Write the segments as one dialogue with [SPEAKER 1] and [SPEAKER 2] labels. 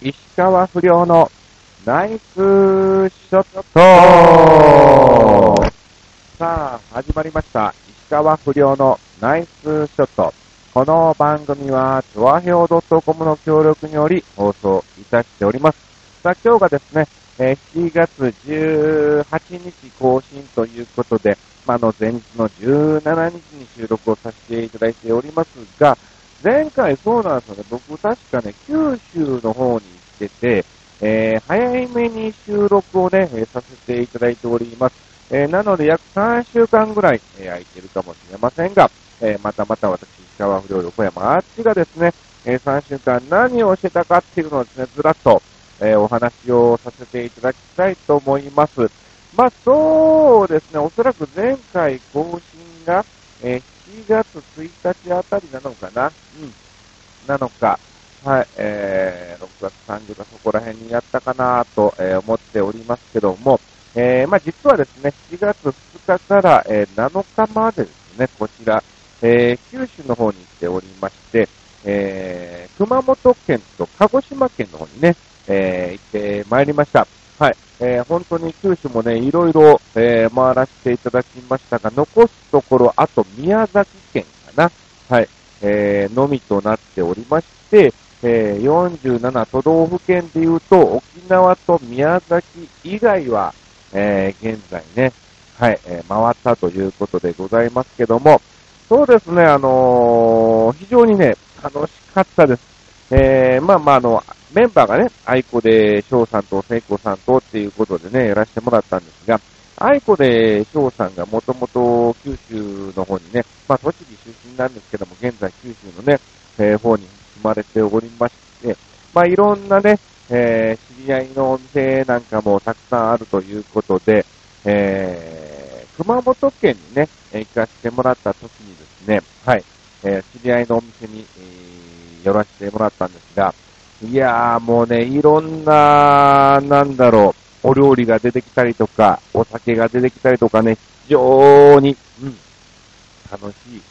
[SPEAKER 1] 石川不良のナイスショットさあ、始まりました。石川不良のナイスショット。この番組は、チョアヘオ .com の協力により放送いたしております。さあ、今日がですね、え7月18日更新ということで、ま、あの、前日の17日に収録をさせていただいておりますが、前回そうなんですよね、僕確かね、九州の方に行ってて、えー早めに収録をね、えーさせていただいております。えーなので約3週間ぐらい、えー空いてるかもしれませんが、えーまたまた私、石川不良横山あっちがですね、えー3週間何をしてたかっていうのをですね、ずらっと、えーお話をさせていただきたいと思います。まあ、そうですね、おそらく前回更新が、えー7月1日あたりなのかな？うん。なのか、はい、えー、6月30日そこら辺にやったかなと、えー思っておりますけども、えーまあ、実はですね、7月2日から、えー7日までですね、こちら、えー九州の方に行っておりまして、えー熊本県と鹿児島県の方にね、えー行ってまいりました。えー本当に九州もね、いろいろ、えー回らせていただきましたが、残すところ、あと宮崎県かな。はい。えーのみとなっておりまして、え47都道府県でいうと、沖縄と宮崎以外は、え現在ね、はい、え回ったということでございますけども、そうですね、あの非常にね、楽しかったです。えーまあまあ、あの、メンバーがね、愛子で翔さんと聖子さんとっていうことでね、やらせてもらったんですが、愛子で翔さんがもともと九州の方にね、まあ、栃木出身なんですけども、現在九州のね、えー方に住まれておりまして、まあ、いろんなね、えー知り合いのお店なんかもたくさんあるということで、えー熊本県にね、行かせてもらった時にですね、はい、えー知り合いのお店に、えー寄らせてもらったんですが、いやーもうね、いろんな、なんだろう、お料理が出てきたりとか、お酒が出てきたりとかね、非常に、うん、楽しいひ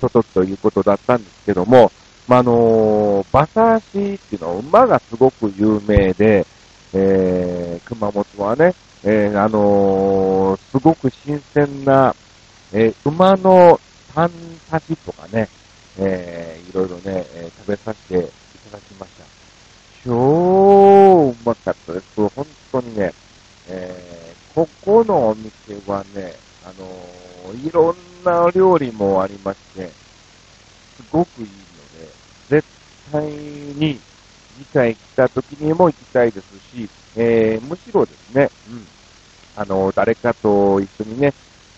[SPEAKER 1] とときということだったんですけども、まあ、あのー馬刺しっていうのは馬がすごく有名で、えー、熊本はね、えー、あのーすごく新鮮な、えー馬のタン刺しとかね、えー、いろいろね、えー食べさせていただきました。超うまかったです。本当にね、えー、ここのお店はね、あのーいろんな料理もありまして、すごくいいので、絶対に次回来た時にも行きたいですし、えー、むしろですね、うん、あの、誰かと一緒にね、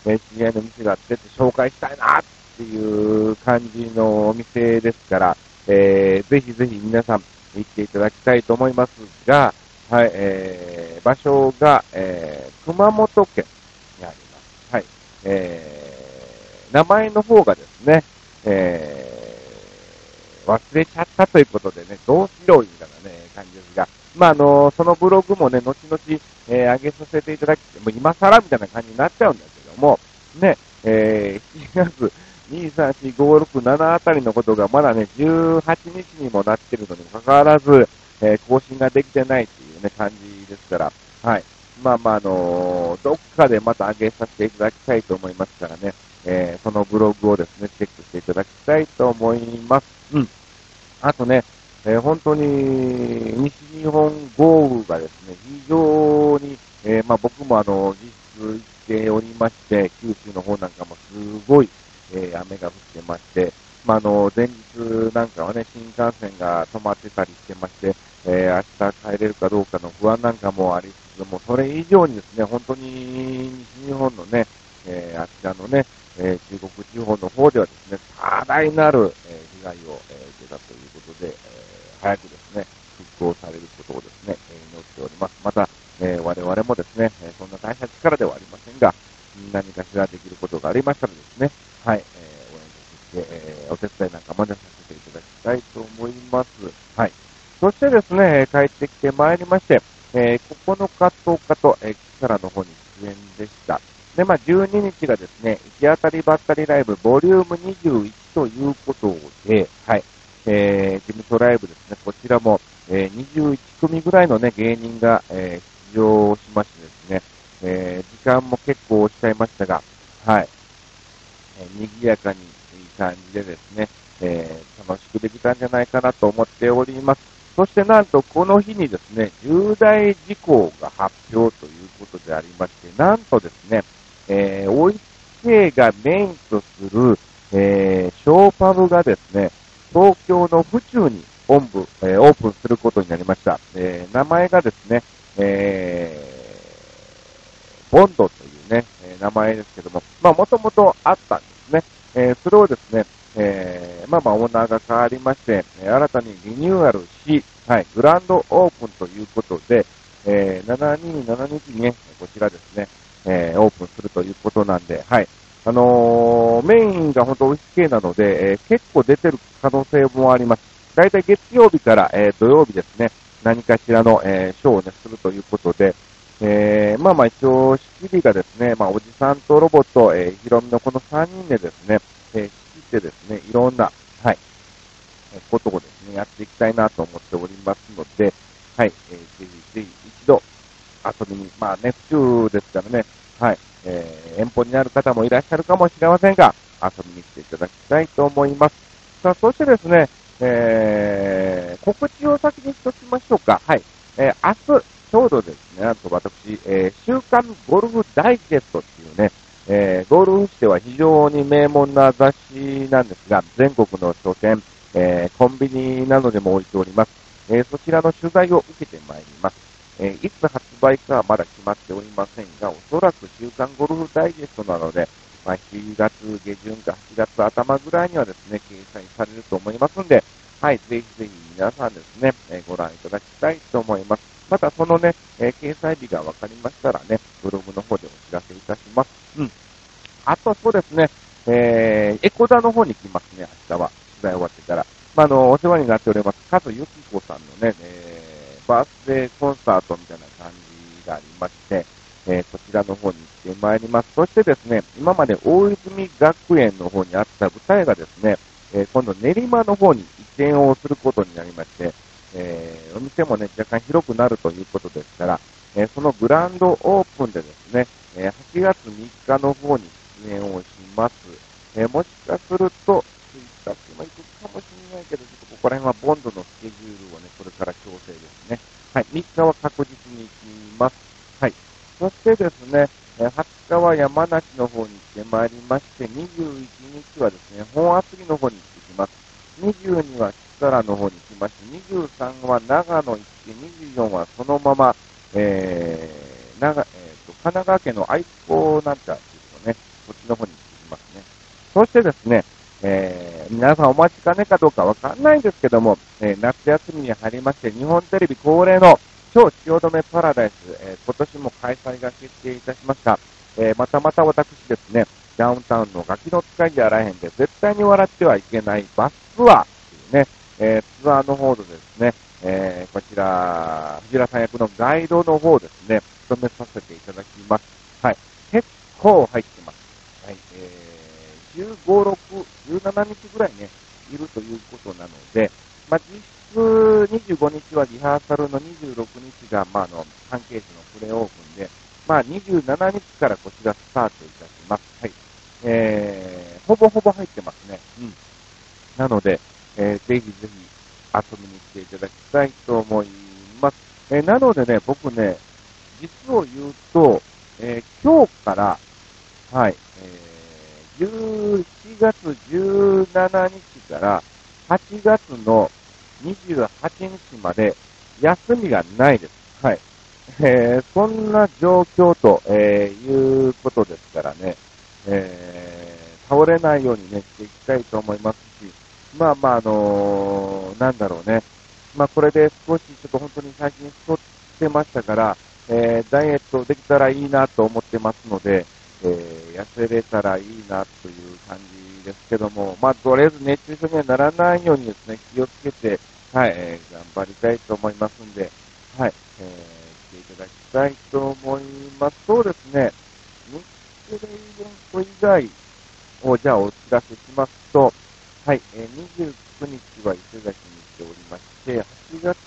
[SPEAKER 1] 知り合いの店があってって紹介したいなってていう感じのお店ですから、えー、ぜひぜひ皆さん行っていただきたいと思いますが、はい、えー、場所が、えー、熊本県にあります。はい、えー、名前の方がですね、えー、忘れちゃったということでね、どうしようみたいなね、感じですが、まあ、あの、そのブログもね、後々、えー、上げさせていただき、もう今更みたいな感じになっちゃうんですけども、ね、えー、7月2、3、4、5、6、7あたりのことがまだね、18日にもなってるのにもかかわらず、えー更新ができてないっていうね、感じですから、はい。まあまあ、あのーどっかでまた上げさせていただきたいと思いますからね、えーそのブログをですね、チェックしていただきたいと思います。うん。あとね、えー本当に西日本豪雨がですね、非常に、えまあ僕もあの、実質行っておりまして、九州の方なんかもすごい、えー雨が降ってまして、まあの、前日なんかはね、新幹線が止まってたりしてまして、えー明日帰れるかどうかの不安なんかもありつつも、それ以上にですね、本当に西日本のね、えーあちらのね、えー中国地方の方ではですね、多大なる、え被害を、え受けたということで、え早くですね、復興されることをですね、え祈っております。また、え我々もですね、えそんな大した力ではありませんが、何かしらできることがありましたらですね、手伝いなんかまでさせていただきたいと思います。はい。そしてですね、えー帰ってきてまいりまして、えー9日、10日と、えー、キサラの方に出演でした。で、まあ、12日がですね、行き当たりばったりライブ、ボリューム21ということで、はい、えー、事務所ライブですね、こちらも、えー、21組ぐらいのね、芸人が、えー、出場しましてですね、えー、時間も結構押しちゃいましたが、はい、えー、賑やかに感じでですね、えー、楽しくできたんじゃないかなと思っております。そしてなんとこの日にですね、重大事項が発表ということでありまして、なんとですね、えー、おい系がメインとする、えー、ショーパブがですね、東京の府中に本部、えー、オープンすることになりました。えー、名前がですね、えー、ボンドというね、え、名前ですけども、まあ、もともとあったんですね。えー、それをですね、えー、まあまあオーナーが変わりまして、新たにリニューアルし、はい、グランドオープンということで、えー、727日にね、こちらですね、えー、オープンするということなんで、はい。あのー、メインが本当美味し系なので、えー、結構出てる可能性もあります。だいたい月曜日から、えー、土曜日ですね、何かしらの、えー、ショーをね、するということで、えー、まあまあ一応、仕切りがですね、まあおじさんとロボット、えー、ヒロミのこの3人でですね、えー、仕切ってですね、いろんな、はい、えことをですね、やっていきたいなと思っておりますので、はい、えー、ぜひぜひ一度遊びに、まあね、府中ですからね、はい、えー、遠方になる方もいらっしゃるかもしれませんが、遊びに来ていただきたいと思います。さあ、そしてですね、えー、告知を先にしときましょうか。はい。えー、明日、ちょうどですね、なんと私、えー、週刊ゴルフダイジェストっていうね、えー、ゴルフ誌では非常に名門な雑誌なんですが、全国の書店、えー、コンビニなどでも置いております。えー、そちらの取材を受けてまいります。えー、いつ発売かはまだ決まっておりませんが、おそらく週刊ゴルフダイジェストなので、まあ、7月下旬か8月頭ぐらいにはですね、掲載されると思いますんで、はい、ぜひぜひ皆さんですね、え、ご覧いただきたいと思います。またそのね、えー、掲載日が分かりましたらね、ブログの方でお知らせいたします。うん。あとそうですね、えー、エコダの方に来ますね、明日は。取材終わってから。まあ、あの、お世話になっております、カズユキコさんのね、えー、バースデーコンサートみたいな感じがありまして、えー、こちらの方に行ってまいります。そしてですね、今まで大泉学園の方にあった舞台がですね、えー、今度練馬の方に移転をすることになりまして、えー、お店もね、若干広くなるということですから、えそのグランドオープンでですね、え8月3日の方に出演をします。えもしかすると、1日も行くかもしれないけど、ちょっとここら辺はボンドのスケジュールをね、これから調整ですね。はい、3日は確実に行きます。はい。そしてですね、20日は山梨の方に行ってまいりまして、21日はですね、本厚木の方に行ってきます。22は木更の方にまして、23は長野行って、24はそのまま、えー、長、えー、と、神奈川県の愛子なんちゃですよね、こっちの方に行きますね。そしてですね、えー、皆さんお待ちかねかどうかわかんないんですけども、えー、夏休みに入りまして、日本テレビ恒例の超汐留パラダイス、えー、今年も開催が決定いたしました。え、またまた私ですね、ダウンタウンのガキの使いじゃあらへんで、絶対に笑ってはいけないバスツアーっていうね、えー、ツアーの方でですね、えー、こちら、藤原さん役のガイドの方ですね、務めさせていただきます。はい。結構入ってます。はい。えー、15、6、17日ぐらいね、いるということなので、まあ、実質25日はリハーサルの26日が、まあ、あの、関係者のプレオープンで、まあ、27日からこちらスタートいたします。はい。えー、ほぼほぼ入ってますね。うん。なので、えー、ぜひぜひ遊びに来ていただきたいと思います。えー、なのでね、僕ね、実を言うと、えー、今日から、はい、えー、11月17日から8月の28日まで休みがないです。はい。えー、そんな状況と、えー、いうことですからね、えー、倒れないようにね、していきたいと思いますし、まあまあ、あのー、なんだろうね、まあこれで少しちょっと本当に最近太ってましたから、えー、ダイエットできたらいいなと思ってますので、えー、痩せれたらいいなという感じですけども、まあとりあえず熱中症にはならないようにですね、気をつけて、はい、えー、頑張りたいと思いますんで、はい、えー、来ていただきたいと思います。そうですね、日テレイベント以外をじゃあお知らせしますと、はい、えー、29日は伊勢崎にしておりまして、8月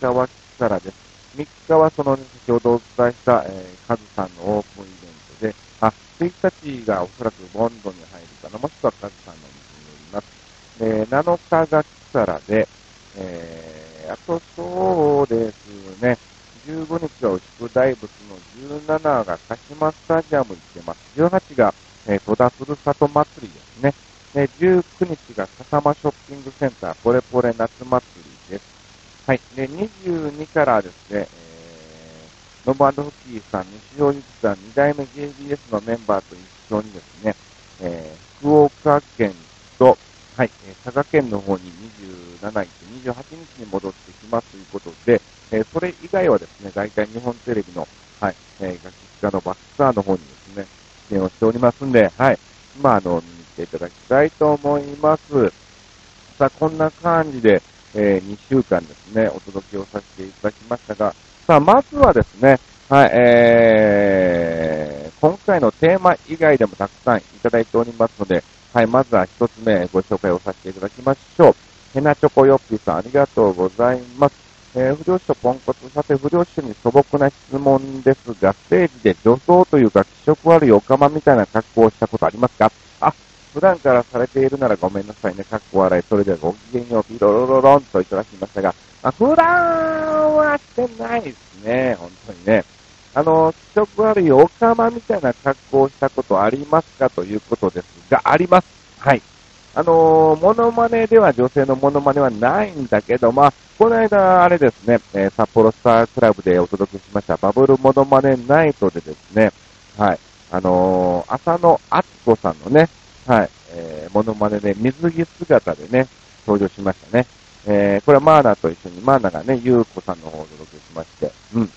[SPEAKER 1] 2日はからです。3日はその、先ほどお伝えした、えー、カズさんのオープンイベントで、あ、1日がおそらくボンドに入るかな、もしくはカズさんのお店によります。えー、7日がキサラで、えー、あとそうですね、15日は牛久大仏の17が鹿島スタジアムに来てます。18が、えー、戸田ふるさと祭りですね。えー、19日が笠間ショッピングセンターポレポレ夏祭りです。はい。で、22からですね、えー、ノブフッキーさん、西尾由紀さん、2代目 JBS のメンバーと一緒にですね、えー、福岡県と、はい、佐賀県の方に27日、28日に戻ってきますということで、えー、それ以外はですね、大体日本テレビの、はい、えー、楽器家のバックスターの方にですね、出演をしておりますんで、はい、まあ、あの、ていただきたいと思います。さあ、こんな感じで、えー、2週間ですね、お届けをさせていただきましたが、さあ、まずはですね、はい、えー、今回のテーマ以外でもたくさんいただいておりますので、はい、まずは一つ目ご紹介をさせていただきましょう。ヘナチョコヨッピーさん、ありがとうございます。えー、不良師とポンコツ、さて不良師に素朴な質問ですが、ステージで女装というか気色悪いオカマみたいな格好をしたことありますか、普段からされているならごめんなさいね、格好笑い。それではごきげんよう、ピロロロロンといただきましたが、まあ、普段はしてないですね、本当にね。あの、気色悪いオカマみたいな格好をしたことありますかということですが、あります。はい。あのー、モノマネでは女性のモノマネはないんだけど、まあ、この間、あれですね、えー、札幌スタークラブでお届けしました。バブルモノマネナイトでですね、はい、あのー、浅野敦子さんのね、はい、えー、モノマネで水着姿でね、登場しましたね。えー、これはマーナと一緒に、マーナがね、ゆうこさんの方をお届けしまして、うん、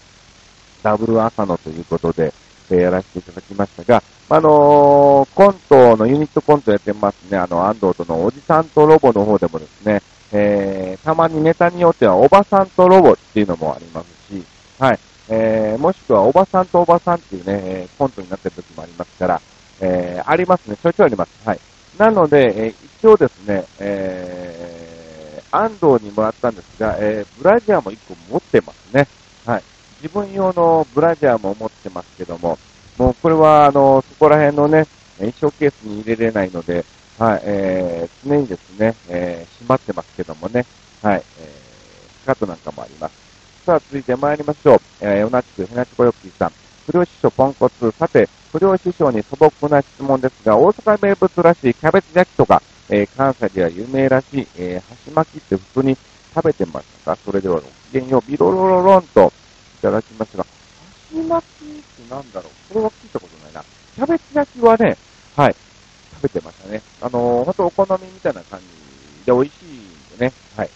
[SPEAKER 1] ダブル浅野ということで、えー、やらせていただきましたが、あのー、コントのユニットコントやってますね、あの、安藤とのおじさんとロボの方でもですね、えー、たまにネタによってはおばさんとロボっていうのもありますし、はい、えー、もしくはおばさんとおばさんっていうね、コントになってる時もありますから、えー、ありますね、ちょいちょいあります。はい。なので、えー、一応ですね、えー、安藤にもらったんですが、えー、ブラジャーも一個持ってますね。はい。自分用のブラジャーも持ってますけども、もうこれは、あの、そこら辺のね、衣装ケースに入れれないので、はい、えー、常にですね、えー、閉まってますけどもね、はい、えー、スカートなんかもあります。さあ、続いて参りましょう。えー、同じく、ひなちこよっぴーさん。不良師匠ポンコツ。さて、不良師匠に素朴な質問ですが、大阪名物らしいキャベツ焼きとか、えー、関西では有名らしい、えー、箸巻きって普通に食べてましたかそれではごきげんよう、ビロロロロンといただきますが、箸巻きってなんだろうこれは聞いたことないな。キャベツ焼きはね、はい、食べてましたね。あのー、ほんとお好みみたいな感じで美味しいんでね、はい。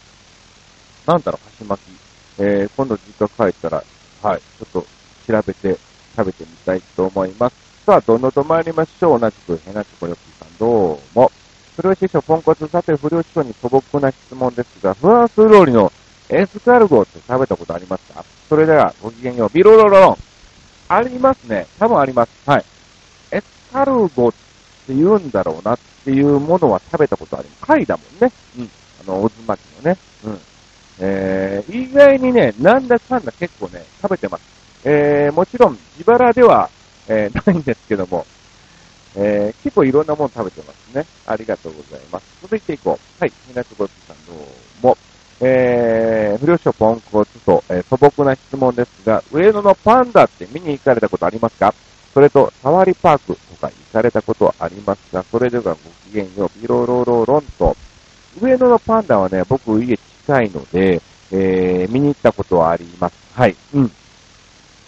[SPEAKER 1] なんだろう、箸巻き。えー、今度実家帰ったら、はい、ちょっと調べて食べてみたいと思います。さあ、どんどんと参りましょう。同じく、ヘナチコヨッピーさん、どうも。不良師匠、ポンコツ、さて不良師匠に素朴な質問ですが、フランス料理のエスカルゴって食べたことありますかそれでは、ごきげんよう。ビロロロロン。ありますね。多分あります。はい。エスカルゴって言うんだろうなっていうものは食べたことあります。貝だもんね。うん。あの、渦巻きのね。うん。えー、意外にね、なんだかんだ結構ね、食べてます。えー、もちろん自腹では、えー、ないんですけども、えー、結構いろんなもの食べてますね。ありがとうございます。続いていこう。はい、ひなつごつさんどうも。えー、不良書ポンコツと、えー、素朴な質問ですが、上野のパンダって見に行かれたことありますか？それと、サワリパークとか行かれたことありますか？それではごきげんよう、ビロロロロンと。上野のパンダはね、僕家近いので、えー、見に行ったことはあります。はい。うん。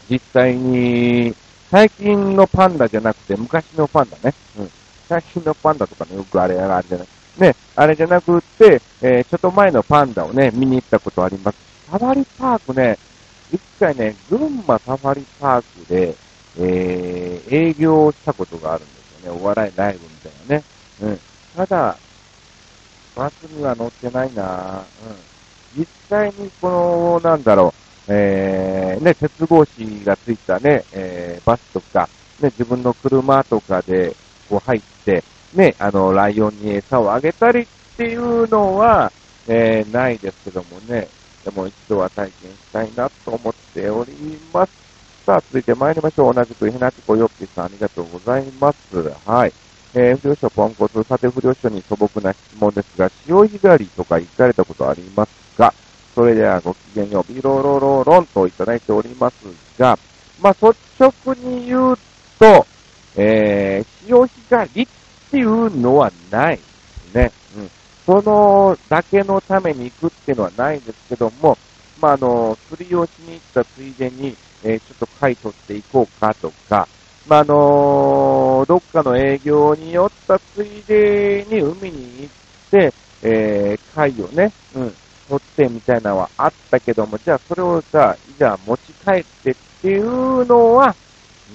[SPEAKER 1] 実際に、最近のパンダじゃなくて、昔のパンダね。うん。最近のパンダとかね、よくあれ、あれじゃない。ね、あれじゃなくって、えー、ちょっと前のパンダをね、見に行ったことあります。サファリパークね、一回ね、群馬サファリパークで、えー、営業したことがあるんですよね。お笑いライブみたいなね。うん。ただ、バスには乗ってないなうん。実際にこの、なんだろう、えー、ね、鉄格子がついたね、えー、バスとか、ね、自分の車とかで、こう入って、ね、あの、ライオンに餌をあげたりっていうのは、えー、ないですけどもね、でも一度は体験したいなと思っております。さあ、続いて参りましょう。同じくひなちこよっぴさん、ありがとうございます。はい。えー、不良書ポンコツ、さて不良書に素朴な質問ですが、潮干狩りとか行かれたことありますか？それではごきげんよう、ビロロロロンといただいておりますが、まあ、率直に言うと、えー、潮干狩りっていうのはないですね。うん。そのだけのために行くっていうのはないんですけども、まあ、あの、釣りをしに行ったついでに、えー、ちょっと貝取っていこうかとか、まあ、あのどっかの営業によったついでに海に行って、えー、貝をね、うん、取ってみたいなのはあったけども、じゃあそれをさ、じゃあ持ち帰ってっていうのは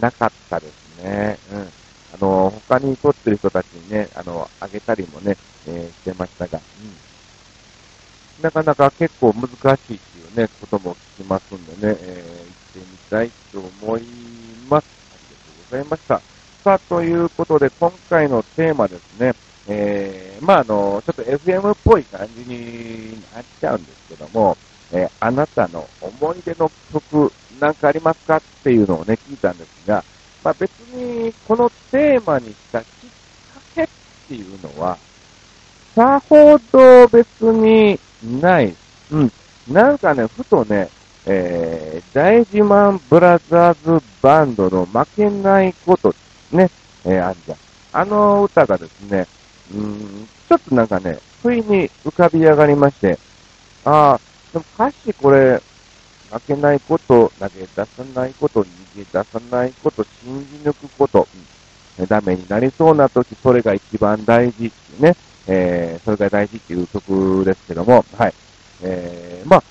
[SPEAKER 1] なかったですね。うん。あの、他に取ってる人たちにね、あの、あげたりもね、えー、してましたが、うん。なかなか結構難しいっていうね、ことも聞きますんでね、えー、行ってみたいと思います。ありがとうございました。さあ、ということで、今回のテーマですね、えー、まあ、あの、ちょっと FM っぽい感じになっちゃうんですけども、えー、あなたの思い出の曲なんかありますかっていうのをね、聞いたんですが、まあ、別にこのテーマにしたきっかけっていうのは、さほど別にない。うん。なんかね、ふとね、えー、大自慢ブラザーズバンドの負けないことね、えー、あるじゃん。あの歌がですね、うん、ちょっとなんかね、不意に浮かび上がりまして、ああ、でも歌詞これ、負けないこと、投げ出さないこと、逃げ出さないこと、信じ抜くこと、うん、ダメになりそうな時、それが一番大事っていうね、えー、それが大事っていう曲ですけども、はい。えー、まあ、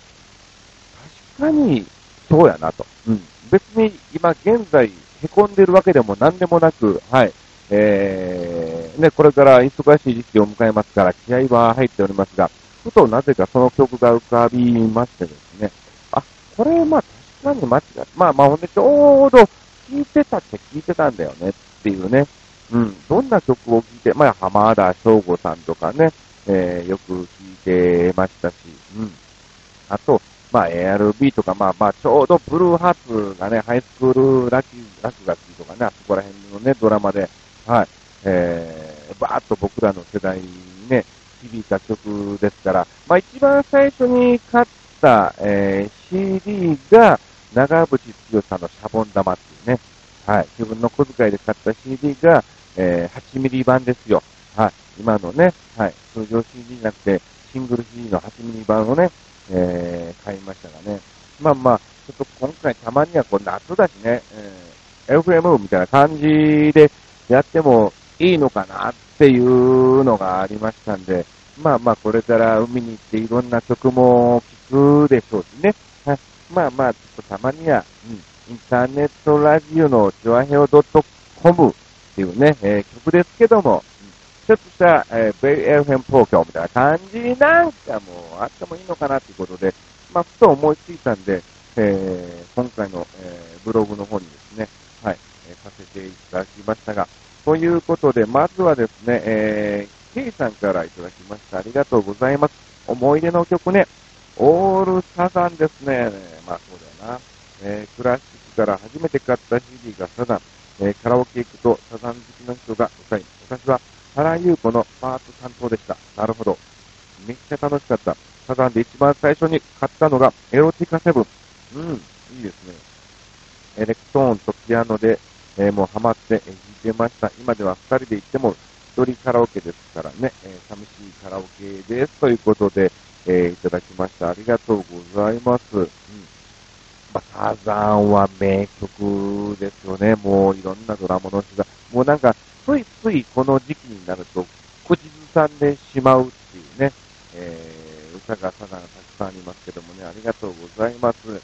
[SPEAKER 1] 確かに、そうやなと。うん。別に今現在、凹んでるわけでも何でもなく、はい。えー、ね、これから忙しい時期を迎えますから、気合は入っておりますが、ふとなぜかその曲が浮かびましてですね、あ、これ、まあ確かに間違って、まあまあほんでちょうど聴いてたって聞いてたんだよねっていうね、うん、どんな曲を聴いて、まあ浜田省吾さんとかね、えー、よく聴いてましたし、うん。あと、まあ ARB とか、まあまあちょうどブルーハーツがね、ハイスクールラキラクガキとかね、あそこら辺のね、ドラマで、はい、えー、ばーっと僕らの世代にね、響いた曲ですから、まあ一番最初に買った、えー、CD が、長渕剛さんのシャボン玉っていうね、はい、自分の小遣いで買った CD が、えー、8ミリ版ですよ。はい、今のね、はい、通常 CD じゃなくて、シングル CD の8ミリ版をね、えー、買いましたがね。まあまあ、ちょっと今回たまにはこう夏だしね、えー、FM みたいな感じでやってもいいのかなっていうのがありましたんで、まあまあこれから海に行っていろんな曲も聴くでしょうしね。はい、まあまあ、ちょっとたまには、うん、インターネットラジオのチョアヘオ .com っていうね、えー、曲ですけども、ちょっとした、えー、ベイエルフェン東京みたいな感じなんかもあってもいいのかなということで、まあ、ふと思いついたんで、えー、今回の、えー、ブログの方にですね、はい、えー、させていただきましたが、ということで、まずはですね、えー、ケイさんからいただきました。ありがとうございます。思い出の曲ね、オールサザンですね。まあそうだよな。えー、クラシックから初めて買った CD がサザン。えー、カラオケ行くとサザン好きの人が歌い、私は原優子のパート担当でした。なるほど。めっちゃ楽しかった。サザンで一番最初に買ったのがエロティカセブン。うん、いいですね。エレクトーンとピアノで、えー、もうハマって弾いてました。今では二人で行っても一人カラオケですからね、えー、寂しいカラオケです。ということで、えー、いただきました。ありがとうございます。うん。まあ、サザンは名曲ですよね。もういろんなドラマの人が、もうなんか、ついついこの時期になると、口ずさんでしまうっていうね、えー、歌がサザンがたくさんありますけどもね、ありがとうございます。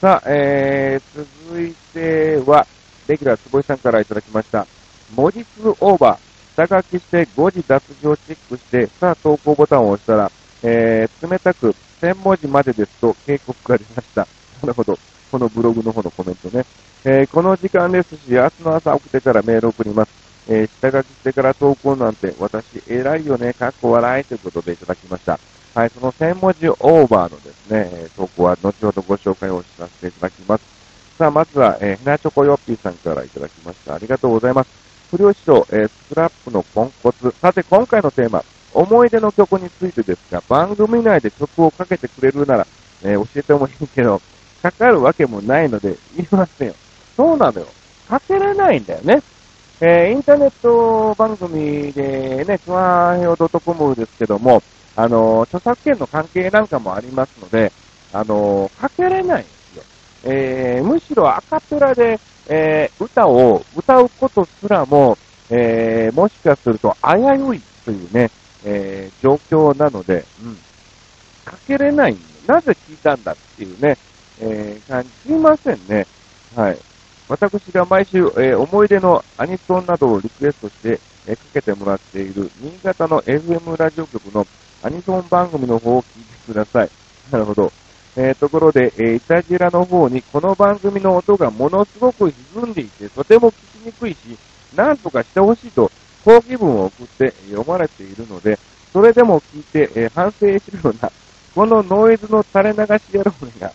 [SPEAKER 1] さあ、えー、続いては、レギュラー坪井さんからいただきました。文字数オーバー。下書きして誤字脱字をチェックして、さあ投稿ボタンを押したら、えー、冷たく1000文字までですと警告が出ました。なるほど。このブログの方のコメントね。えー、この時間ですし、明日の朝起きてからメール送ります。えー、下書きしてから投稿なんて、私、偉いよね、かっこ笑いということでいただきました。はい、その1000文字オーバーのですね、投稿は後ほどご紹介をさせていただきます。さあ、まずは、えー、ひなチョコヨッピーさんからいただきました。ありがとうございます。不良師匠、えー、スクラップのポンコツ。さて、今回のテーマ、思い出の曲についてですが、番組内で曲をかけてくれるなら、えー、教えてもいいけど、かかるわけもないので、言いませんよ。そうなのよ。かけれないんだよね。えー、インターネット番組でね、ツアーヘオドットコムですけども、あの、著作権の関係なんかもありますので、あの、かけれない。えー、むしろアカペラで、えー、歌を歌うことすらも、えー、もしかすると危ういというね、えー、状況なので、うん、かけれないなぜ聞いたんだっていうね、えー、感じ、ませんね。はい。私が毎週、えー、思い出のアニソンなどをリクエストして、えー、かけてもらっている新潟の FM ラジオ局のアニソン番組の方を聞いてください。なるほど。えー、ところで、えー、いたじらの方にこの番組の音がものすごく歪んでいて、とても聞きにくいし、なんとかしてほしいと、抗議文を送って読まれているので、それでも聞いて、えー、反省するような、このノイズの垂れ流し野郎が、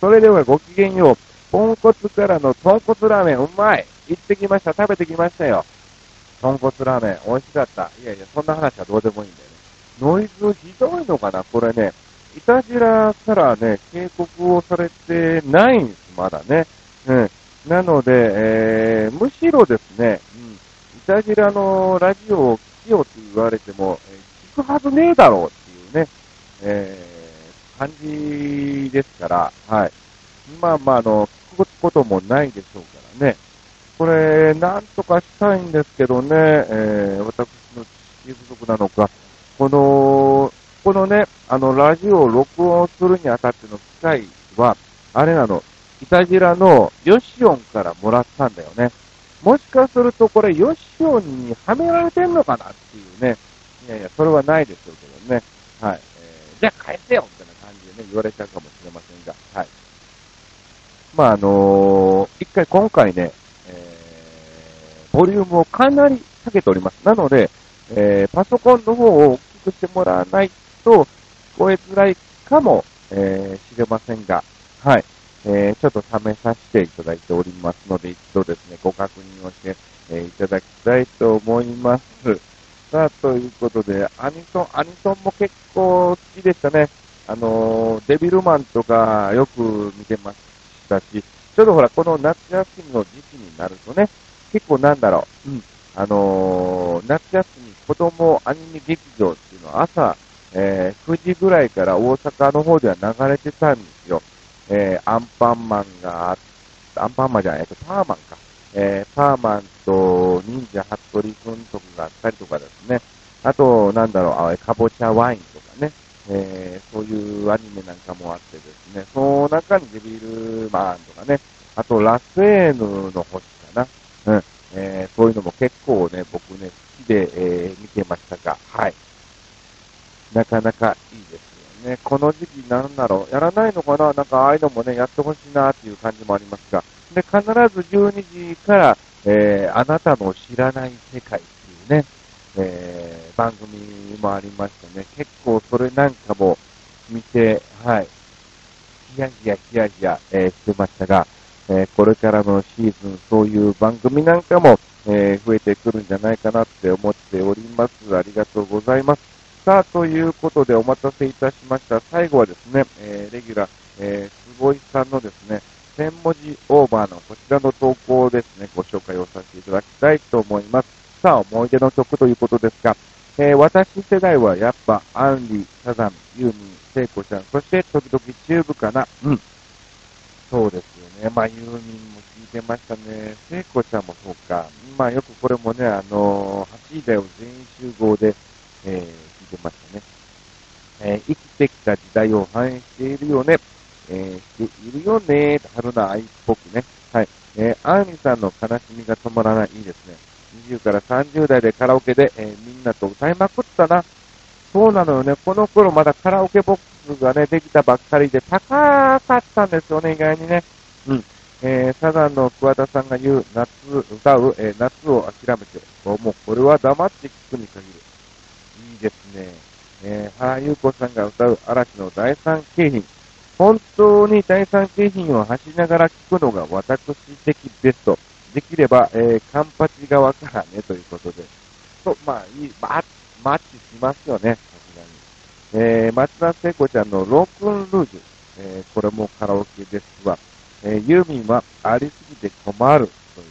[SPEAKER 1] それではごきげんよう。ポンコツからの豚骨ラーメン、うまい。行ってきました。食べてきましたよ。豚骨ラーメン、美味しかった。いやいや、そんな話はどうでもいいんだよね。ノイズひどいのかなこれね、いたじらからね、警告をされてないんです、まだね。うん。なので、えー、むしろですね、うん、いたじらのラジオを聞きようって言われても、え、聞くはずねえだろうっていうね、えー、感じですから、はい。まあまあ、あの、聞くこともないでしょうからね。これ、なんとかしたいんですけどね、えー、私の知識不足なのか、この、このね、あの、ラジオを録音するにあたっての機械は、あれなの、いたじらのヨシオンからもらったんだよね。もしかするとこれヨシオンにはめられてんのかなっていうね。いやいや、それはないでしょうけどね。はい。えー、じゃあ返せよみたいな感じでね、言われちゃうかもしれませんが。はい。まあ、あのー、一回今回ね、えー、ボリュームをかなり下げております。なので、えー、パソコンの方を大きくしてもらわないと聞こえづらいかも、えー、知れませんが、はい。えー、ちょっと試させていただいておりますので、一度ですね、ご確認をして、えー、いただきたいと思います。さあ、ということで、アニソン、アニソンも結構好きでしたね。あの、デビルマンとかよく見てましたし、ちょうどほら、この夏休みの時期になるとね、結構なんだろう、うん、あの、夏休み子供アニメ劇場っていうのは朝、えー、9時ぐらいから大阪の方では流れてたんですよ。えー、アンパンマンがあ、アンパンマンじゃない、えっと、パーマンか。えー、パーマンと忍者ハットリくんとかがあったりとかですね。あと、なんだろう、あかぼちゃワインとかね。えー、そういうアニメなんかもあってですね、その中にデビルマンとかね、あとラスエーヌの星かな、うん、えー、そういうのも結構ね、僕ね、好きで、えー、見てましたが、はい。なかなかいいですよね。この時期なんだろう、やらないのかな？なんかああいうのもね、やってほしいなっていう感じもありますが、で、必ず12時から、えー、あなたの知らない世界っていうね、えー、番組もありましたね。結構それなんかも見て、はい、ヒヤヒヤヒヤヒヤ、えー、してましたが、えー、これからのシーズン、そういう番組なんかも、えー、増えてくるんじゃないかなって思っております。ありがとうございます。さあ、ということでお待たせいたしました。最後はですね、えー、レギュラー、えー、坪井さんのですね、1000文字オーバーのこちらの投稿をですね、ご紹介をさせていただきたいと思います。さあ、思い出の曲ということですが、えー、私世代はやっぱ、アンリ、サザン、ユーミン、聖子ちゃん、そして時々チューブかな。うん。そうですよね。まあ、ユーミンも聞いてましたね。聖子ちゃんもそうか。まあ、よくこれもね、あのー、8時だよ全員集合で、えー、てましたね。えー、生きてきた時代を反映しているよね。えー、しているよね。春の愛っぽくね。はい。えー、アーミさんの悲しみが止まらない。いいですね。20から30代でカラオケで、えー、みんなと歌いまくったな。そうなのよね。この頃まだカラオケボックスがね、できたばっかりで高かったんですよね、意外にね。うん。えー、サザンの桑田さんが言う夏、歌う、えー、夏を諦めて、もうこれは黙って聞くに限る。いいですね。えー、原優子さんが歌う嵐の第三景品。本当に第三景品を走りながら聞くのが私的ベスト。できれば、えー、カンパチ側からね、ということで。と、まあ、いい、ま、マッチしますよね、さすがに。えー、松田聖子ちゃんのロークンルージュ。えー、これもカラオケですわ。えー、ユーミンはありすぎて困るという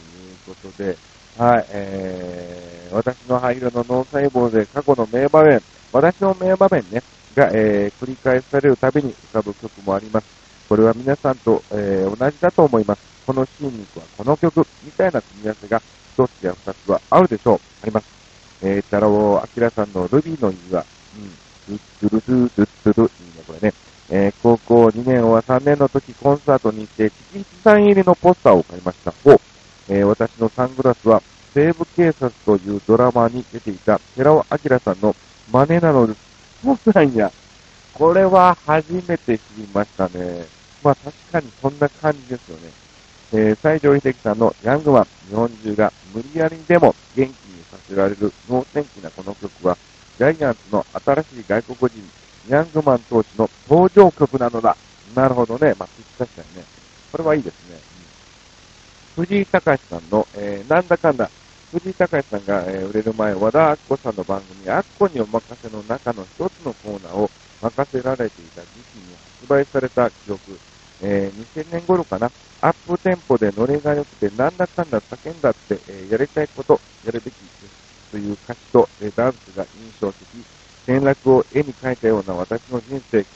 [SPEAKER 1] ことで、はい、えー、私の灰色の脳細胞で過去の名場面、私の名場面ね、が、えー、繰り返されるたびに浮かぶ曲もあります。これは皆さんと、えー、同じだと思います。このシーンにはこの曲、みたいな組み合わせが一つや二つはあるでしょう。あります。えー、チャラオアキラさんのルビーの指輪、うん、ドゥッドゥルドゥッドゥドゥ、いいね、これね。えー、高校2年は3年の時コンサートに行って、チキンさん入りのポスターを買いました。お、えー、私のサングラスは、西部警察というドラマに出ていた寺尾明さんの真似なのです。そうなんや。これは初めて知りましたね。まあ確かにそんな感じですよね。えー、西城秀樹さんのヤングマン、日本中が無理やりにでも元気にさせられる脳天気なこの曲は、ジャイアンツの新しい外国人ヤングマン投手の登場曲なのだ。なるほどね。まあ、確かにね。これはいいですね。藤井隆さんの、えー、なんだかんだ、藤井隆さんが、えー、売れる前、和田アッコさんの番組、アッコにお任せの中の一つのコーナーを任せられていた時期に発売された記憶、えー、2000年頃かな、アップテンポでノリが良くて、なんだかんだ叫んだって、えー、やりたいこと、やるべきです。という歌詞と、えー、ダンスが印象的、転落を絵に描いたような私の人生、結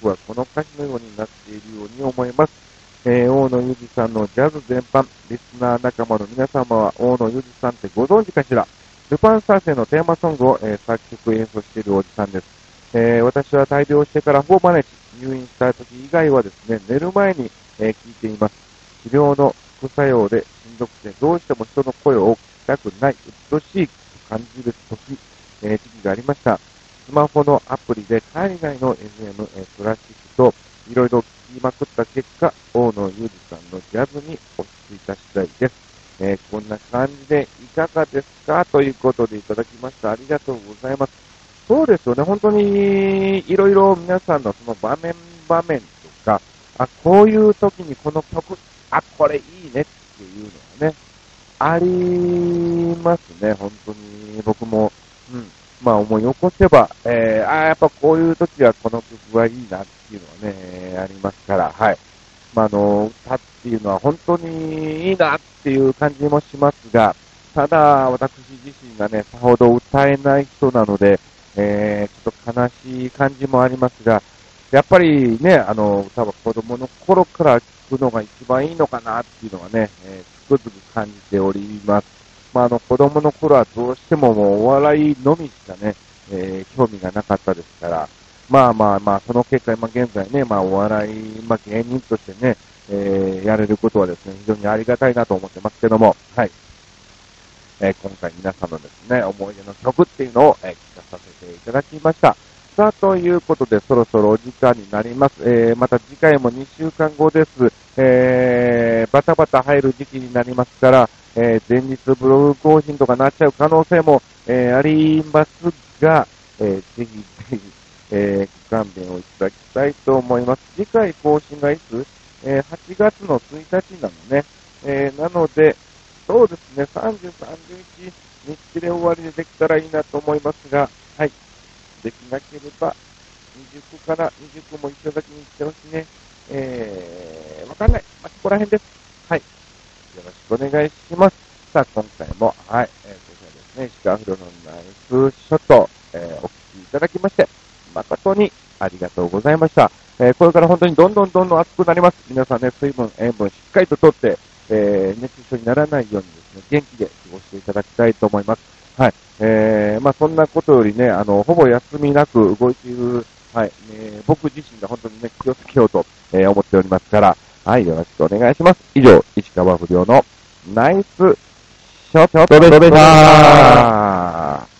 [SPEAKER 1] 局はこの歌詞のようになっているように思います。えー、大野裕二さんのジャズ全般、リスナー仲間の皆様は大野裕二さんってご存知かしらルパン三世のテーマソングを、えー、作曲演奏しているおじさんです。えー、私は大病してからほぼ毎日入院した時以外はですね、寝る前に、え、聞いています。治療の副作用でしんどくて、どうしても人の声を聞きたくない、うっとしい感じる時、え時期がありました。スマホのアプリで海外の FM、えクラシックといろいろ聞きまくった結果、大野裕二さんのジャズに落ち着いた次第です。えー、こんな感じでいかがですか？ということでいただきました。ありがとうございます。そうですよね。本当にいろいろ皆さんのその場面場面とか、あ、こういう時にこの曲、あ、これいいねっていうのはね、ありますね。本当に僕も。うん。まあ思い起こせば、えー、ああやっぱこういう時はこの曲はいいなっていうのはね、ありますから、はい。まあ、あの、歌っていうのは本当にいいなっていう感じもしますが、ただ、私自身がね、さほど歌えない人なので、えー、ちょっと悲しい感じもありますが、やっぱりね、あの、歌は子供の頃から聴くのが一番いいのかなっていうのはね、えー、つくづく感じております。まあ、あの、子供の頃はどうしてももうお笑いのみしかね、えー、興味がなかったですから、まあまあまあ、その結果、今現在ね、まあお笑い、まあ芸人としてね、えー、やれることはですね、非常にありがたいなと思ってますけども、はい。えー、今回皆さんのですね、思い出の曲っていうのを、えー、聞かさせていただきました。さあ、ということで、そろそろお時間になります。えー、また次回も2週間後です。えー、バタバタ入る時期になりますから、えー、前日ブログ更新とかなっちゃう可能性も、えー、ありますが、えー、ぜひぜひ、えー、ご勘弁をいただきたいと思います。次回更新がいつ？えー、8月の1日なのね。えー、なので、そうですね、30、31日で終わりでできたらいいなと思いますが、はい。できなければ、29から29も一緒だけにしてほしいね。えー、わかんない。まあ、ここら辺です。くお願いします。さあ、今回も、はい、えー、こちらですね、石川不良のナイスショット、えー、お聞きいただきまして、誠にありがとうございました。えー、これから本当にどんどんどんどん暑くなります。皆さんね、水分、塩分しっかりととって、えー、熱中症にならないようにですね、元気で過ごしていただきたいと思います。はい。えー、まあそんなことよりね、あの、ほぼ休みなく動いている、はい、えー、僕自身が本当にね、気をつけようと、えー、思っておりますから、はい、よろしくお願いします。以上、石川不良のナイスショットでした。